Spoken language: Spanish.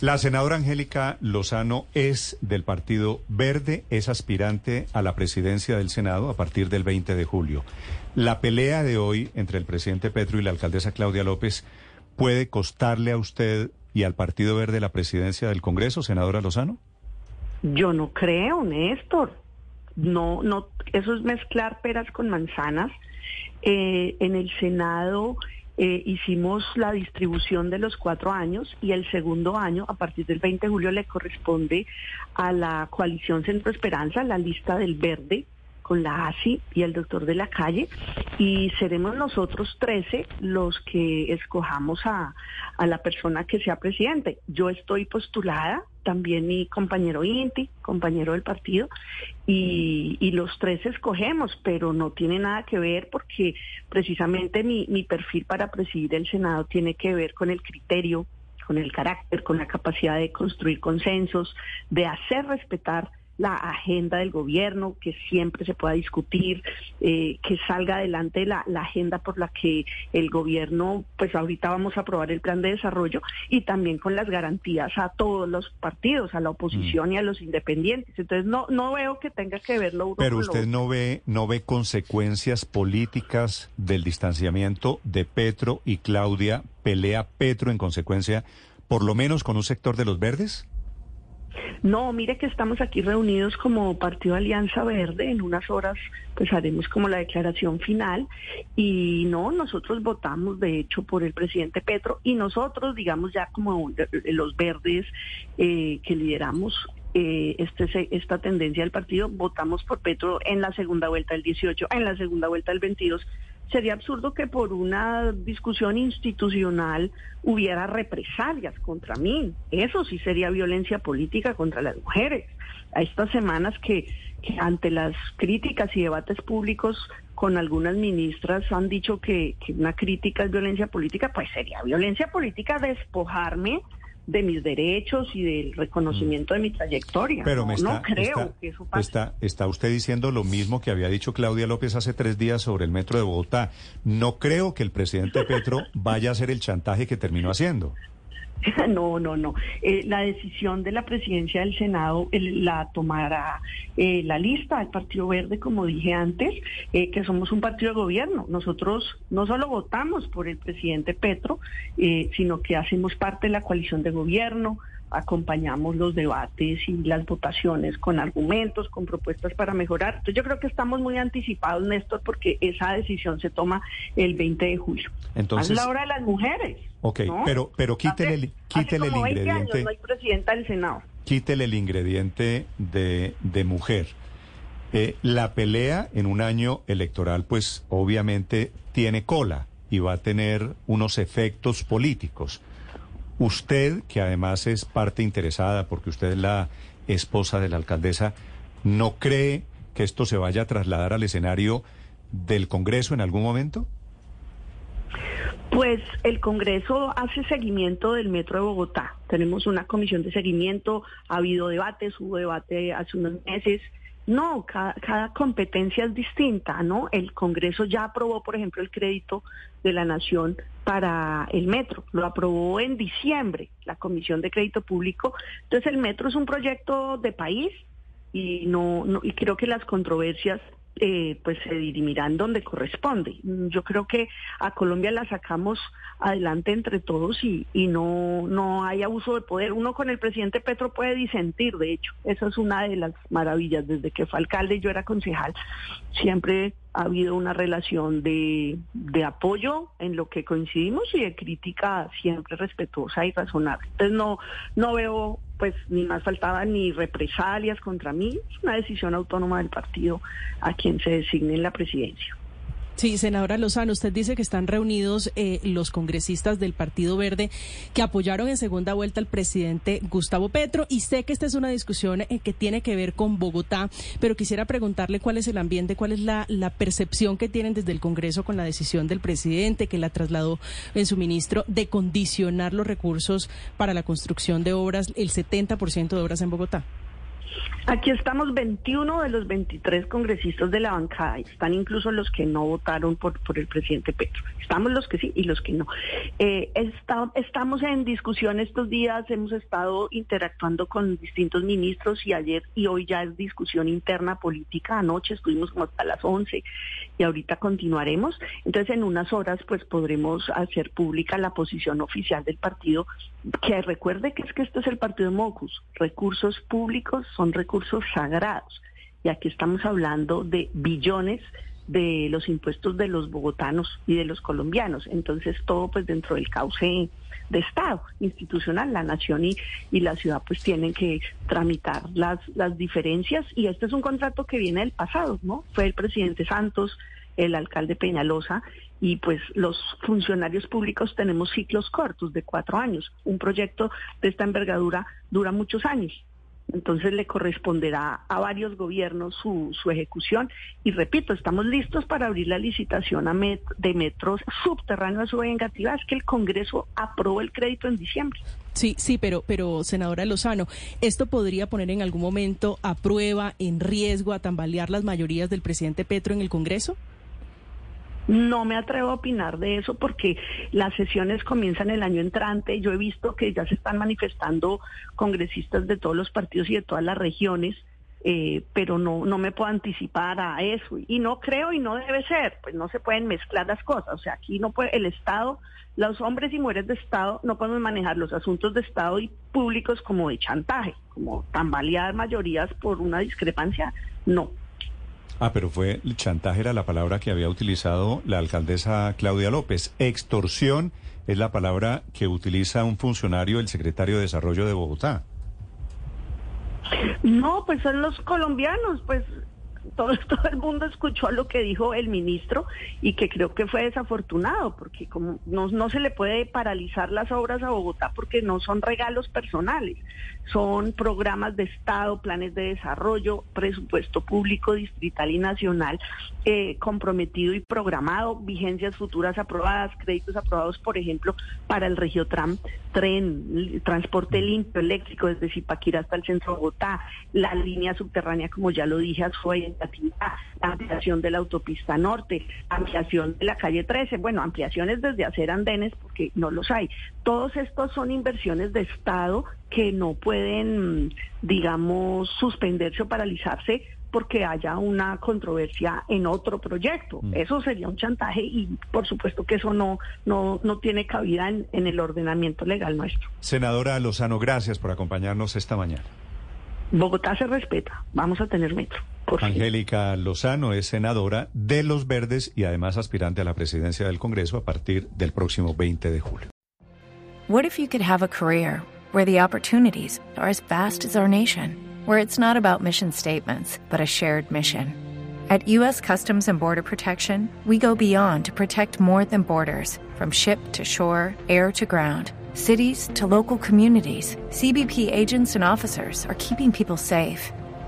La senadora Angélica Lozano es del Partido Verde, es aspirante a la presidencia del Senado a partir del 20 de julio. La pelea de hoy entre el presidente Petro y la alcaldesa Claudia López puede costarle a usted y al Partido Verde la presidencia del Congreso, senadora Lozano? Yo no creo, Néstor. No, no, eso es mezclar peras con manzanas. Eh, en el Senado eh, hicimos la distribución de los cuatro años y el segundo año, a partir del 20 de julio, le corresponde a la coalición Centro Esperanza, la lista del verde con la ASI y el doctor de la calle y seremos nosotros 13 los que escojamos a, a la persona que sea presidente. Yo estoy postulada, también mi compañero Inti, compañero del partido, y, y, los tres escogemos, pero no tiene nada que ver porque precisamente mi, mi perfil para presidir el Senado tiene que ver con el criterio, con el carácter, con la capacidad de construir consensos, de hacer respetar la agenda del gobierno, que siempre se pueda discutir, eh, que salga adelante la, la, agenda por la que el gobierno, pues ahorita vamos a aprobar el plan de desarrollo y también con las garantías a todos los partidos, a la oposición mm. y a los independientes. Entonces no no veo que tenga que verlo uno Pero usted no ve no ve consecuencias políticas del distanciamiento de Petro y Claudia, pelea Petro en consecuencia, por lo menos con un sector de los verdes? No, mire que estamos aquí reunidos como Partido Alianza Verde. En unas horas pues haremos como la declaración final. Y no, nosotros votamos de hecho por el presidente Petro y nosotros, digamos ya como los verdes eh, que lideramos eh, este, esta tendencia del partido, votamos por Petro en la segunda vuelta del 18, en la segunda vuelta del 22 sería absurdo que por una discusión institucional hubiera represalias contra mí. Eso sí sería violencia política contra las mujeres. A estas semanas que, ante las críticas y debates públicos con algunas ministras han dicho que, que una crítica es violencia política, pues sería violencia política despojarme de mis derechos y del reconocimiento de mi trayectoria. Pero no, está, creo que eso pase. Está, está usted diciendo lo mismo que había dicho Claudia López hace tres días sobre el metro de Bogotá. No creo que el presidente Petro vaya a hacer el chantaje que terminó haciendo. No, no, no. Eh, la decisión de la presidencia del Senado la tomará eh, la lista del Partido Verde, como dije antes, eh, que somos un partido de gobierno. Nosotros no solo votamos por el presidente Petro, sino que hacemos parte de la coalición de gobierno, acompañamos los debates y las votaciones con argumentos, con propuestas para mejorar. Entonces yo creo que estamos muy anticipados, Néstor, porque esa decisión se toma el 20 de julio. Entonces, es la hora de las mujeres. Ok, pero, pero quítele, quítele el ingrediente. no hay presidenta del Senado. Quítele el ingrediente de, de mujer. Eh, la pelea en un año electoral, pues obviamente tiene cola y va a tener unos efectos políticos. Usted, que además es parte interesada porque usted es la esposa de la alcaldesa, ¿no cree que esto se vaya a trasladar al escenario del Congreso en algún momento? Pues el Congreso hace seguimiento del Metro de Bogotá. Tenemos una comisión de seguimiento, ha habido debates, hubo debate hace unos meses. No, cada, competencia es distinta, ¿no? El Congreso ya aprobó, por ejemplo, el crédito de la Nación para el metro. Lo aprobó en diciembre la Comisión de Crédito Público. Entonces el metro es un proyecto de país y no, no y creo que las controversias eh, pues se dirimirán donde corresponde. Yo creo que a Colombia la sacamos adelante entre todos y, y no, no hay abuso de poder. Uno con el presidente Petro puede disentir, de hecho, esa es una de las maravillas. Desde que fue alcalde y yo era concejal, siempre ha habido una relación de, de apoyo en lo que coincidimos y de crítica siempre respetuosa y razonable. Entonces no, no veo pues ni más faltaba ni represalias contra mí, es una decisión autónoma del partido a quien se designe en la presidencia. Sí, senadora Lozano, usted dice que están reunidos eh, los congresistas del Partido Verde que apoyaron en segunda vuelta al presidente Gustavo Petro y sé que esta es una discusión eh, que tiene que ver con Bogotá, pero quisiera preguntarle cuál es el ambiente, cuál es la, la, percepción que tienen desde el Congreso con la decisión del presidente que la trasladó en su ministro de condicionar los recursos para la construcción de obras, el 70% de obras en Bogotá. Aquí estamos 21 de los 23 congresistas de la bancada. Están incluso los que no votaron por, por el presidente Petro. Estamos los que sí y los que no. Eh, estamos en discusión estos días. Hemos estado interactuando con distintos ministros y ayer y hoy ya es discusión interna política. Anoche estuvimos como hasta las 11 y ahorita continuaremos. Entonces en unas horas pues podremos hacer pública la posición oficial del partido. Que recuerde que es que este es el partido Mocus. Recursos públicos son recursos sagrados. Y aquí estamos hablando de billones de los impuestos de los bogotanos y de los colombianos. Entonces todo pues dentro del cauce de Estado institucional, la nación y, y la ciudad pues tienen que tramitar las, las diferencias y este es un contrato que viene del pasado, ¿no? Fue el presidente Santos, el alcalde Peñalosa y pues los funcionarios públicos tenemos ciclos cortos de cuatro años. Un proyecto de esta envergadura dura muchos años entonces le corresponderá a varios gobiernos su, su ejecución. Y repito, estamos listos para abrir la licitación a de metros subterráneos o vengativa. Es que el Congreso aprobó el crédito en diciembre. Sí, sí, pero, pero senadora Lozano, ¿esto podría poner en algún momento a prueba, en riesgo, a tambalear las mayorías del presidente Petro en el Congreso? No me atrevo a opinar de eso porque las sesiones comienzan el año entrante. Yo he visto que ya se están manifestando congresistas de todos los partidos y de todas las regiones, eh, pero no, no me puedo anticipar a eso. Y no creo y no debe ser, pues no se pueden mezclar las cosas. O sea, aquí no puede, el Estado, los hombres y mujeres de Estado no podemos manejar los asuntos de Estado y públicos como de chantaje, como tambalear mayorías por una discrepancia. No. Ah, pero fue chantaje era la palabra que había utilizado la alcaldesa Claudia López. Extorsión es la palabra que utiliza un funcionario del secretario de Desarrollo de Bogotá. No, pues son los colombianos, pues todo, todo el mundo escuchó lo que dijo el ministro y que creo que fue desafortunado, porque como no, no se le puede paralizar las obras a Bogotá porque no son regalos personales, son programas de Estado, planes de desarrollo, presupuesto público, distrital y nacional eh, comprometido y programado, vigencias futuras aprobadas, créditos aprobados, por ejemplo, para el Regiotram, tren, transporte limpio, eléctrico desde Zipaquirá hasta el centro de Bogotá, la línea subterránea, como ya lo dije, fue la ampliación de la autopista norte, ampliación de la calle 13, bueno, ampliaciones desde hacer andenes porque no los hay. Todos estos son inversiones de Estado que no pueden, digamos, suspenderse o paralizarse porque haya una controversia en otro proyecto. Mm. Eso sería un chantaje y por supuesto que eso no, no, no tiene cabida en, en el ordenamiento legal nuestro. Senadora Lozano, gracias por acompañarnos esta mañana. Bogotá se respeta, vamos a tener metro. Angélica Lozano es senadora de Los Verdes y además aspirante a la presidencia del Congreso a partir del próximo 20 de julio. What if you could have a career where the opportunities are as vast as our nation, where it's not about mission statements, but a shared mission? At U.S. Customs and Border Protection, we go beyond to protect more than borders, from ship to shore, air to ground cities to local communities, CBP agents and officers are keeping people safe.